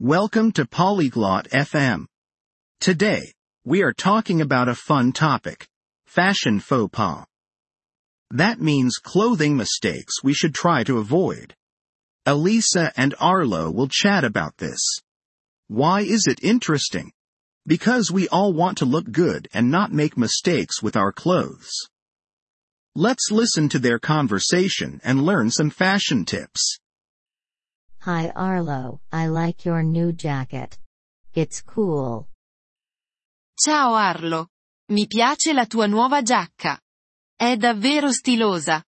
Welcome to Polyglot FM. Today, we are talking about a fun topic. Fashion faux pas. That means clothing mistakes we should try to avoid. Elisa and Arlo will chat about this. Why is it interesting? Because we all want to look good and not make mistakes with our clothes. Let's listen to their conversation and learn some fashion tips. Hi Arlo, I like your new jacket. It's cool. Ciao Arlo. Mi piace la tua nuova giacca. È davvero stilosa.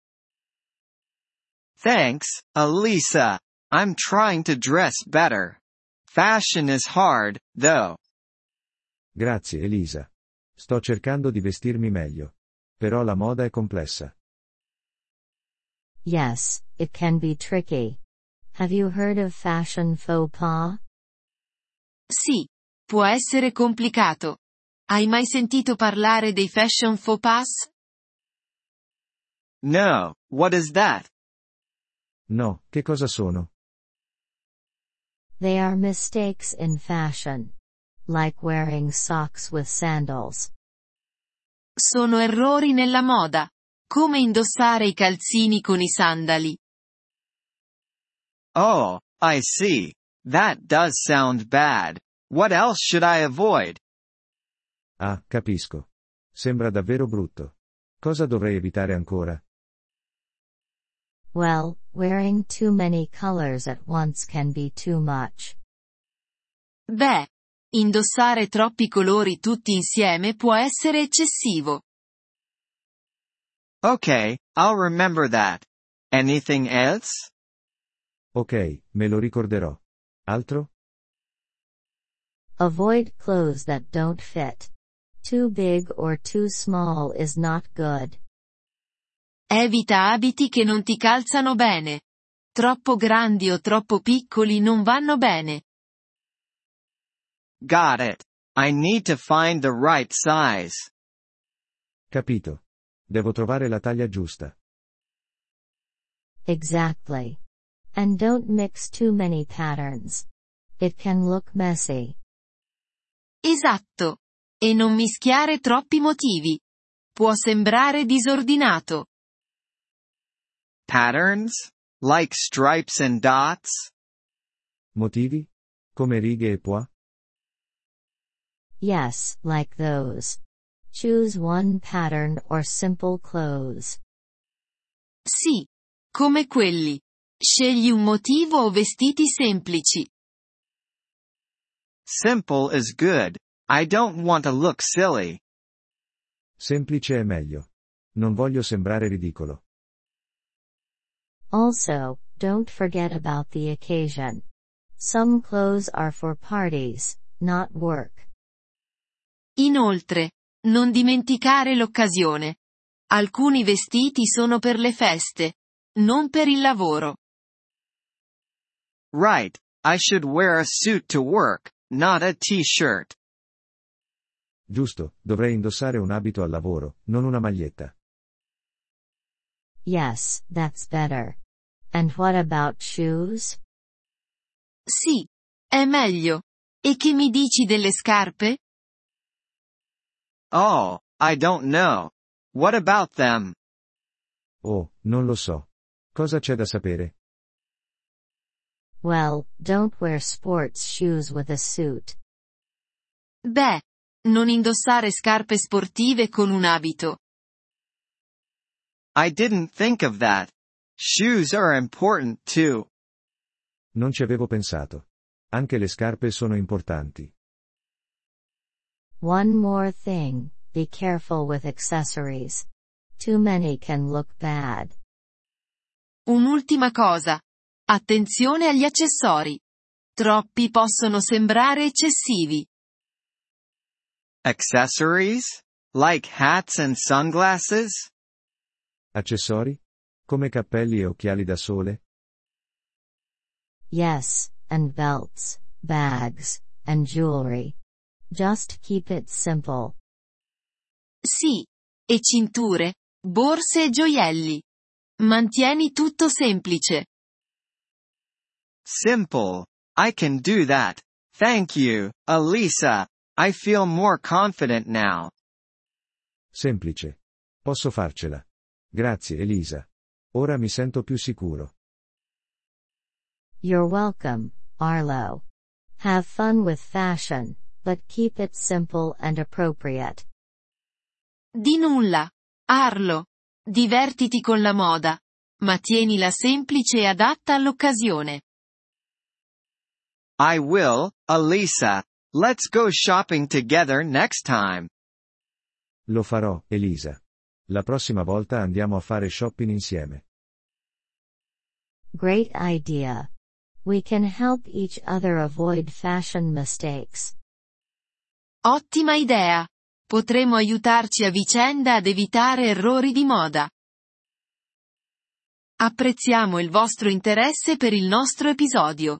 Thanks, Elisa. I'm trying to dress better. Fashion is hard, though. Grazie Elisa. Sto cercando di vestirmi meglio. Però la moda è complessa. Yes, it can be tricky. Have you heard of fashion faux pas? Sì. Può essere complicato. Hai mai sentito parlare dei fashion faux pas? No, what is that? No, che cosa sono? They are mistakes in fashion. Like wearing socks with sandals. Sono errori nella moda. Come indossare i calzini con i sandali. Oh, I see. That does sound bad. What else should I avoid? Ah, capisco. Sembra davvero brutto. Cosa dovrei evitare ancora? Well, wearing too many colors at once can be too much. Beh, indossare troppi colori tutti insieme può essere eccessivo. Okay, I'll remember that. Anything else? Ok, me lo ricorderò. Altro? Avoid clothes that don't fit. Too big or too small is not good. Evita abiti che non ti calzano bene. Troppo grandi o troppo piccoli non vanno bene. Got it. I need to find the right size. Capito. Devo trovare la taglia giusta. Exactly. And don't mix too many patterns. It can look messy. Esatto. E non mischiare troppi motivi. Può sembrare disordinato. Patterns? Like stripes and dots? Motivi? Come righe e pois? Yes, like those. Choose one pattern or simple clothes. Sì. Come quelli. Scegli un motivo o vestiti semplici. Simple is good. I don't want to look silly. Semplice è meglio. Non voglio sembrare ridicolo. Also, don't forget about the occasion. Some clothes are for parties, not work. Inoltre, non dimenticare l'occasione. Alcuni vestiti sono per le feste, non per il lavoro. Right, I should wear a suit to work, not a t-shirt. Giusto, dovrei indossare un abito al lavoro, non una maglietta. Yes, that's better. And what about shoes? Sì. È meglio. E che mi dici delle scarpe? Oh, I don't know. What about them? Oh, non lo so. Cosa c'è da sapere? Well, don't wear sports shoes with a suit. Beh, non indossare scarpe sportive con un abito. I didn't think of that. Shoes are important too. Non ci avevo pensato. Anche le scarpe sono importanti. One more thing, be careful with accessories. Too many can look bad. Un'ultima cosa. Attenzione agli accessori. Troppi possono sembrare eccessivi. Accessories? Like hats and sunglasses? Accessori? Come cappelli e occhiali da sole? Yes, and belts, bags, and jewelry. Just keep it simple. Sì. E cinture, borse e gioielli. Mantieni tutto semplice. Simple. I can do that. Thank you, Elisa. I feel more confident now. Semplice. Posso farcela. Grazie, Elisa. Ora mi sento più sicuro. You're welcome, Arlo. Have fun with fashion, but keep it simple and appropriate. Di nulla. Arlo. Divertiti con la moda. Ma tienila semplice e adatta all'occasione. I will, Elisa. Let's go shopping together next time. Lo farò, Elisa. La prossima volta andiamo a fare shopping insieme. Great idea. We can help each other avoid fashion mistakes. Ottima idea. Potremo aiutarci a vicenda ad evitare errori di moda. Apprezziamo il vostro interesse per il nostro episodio.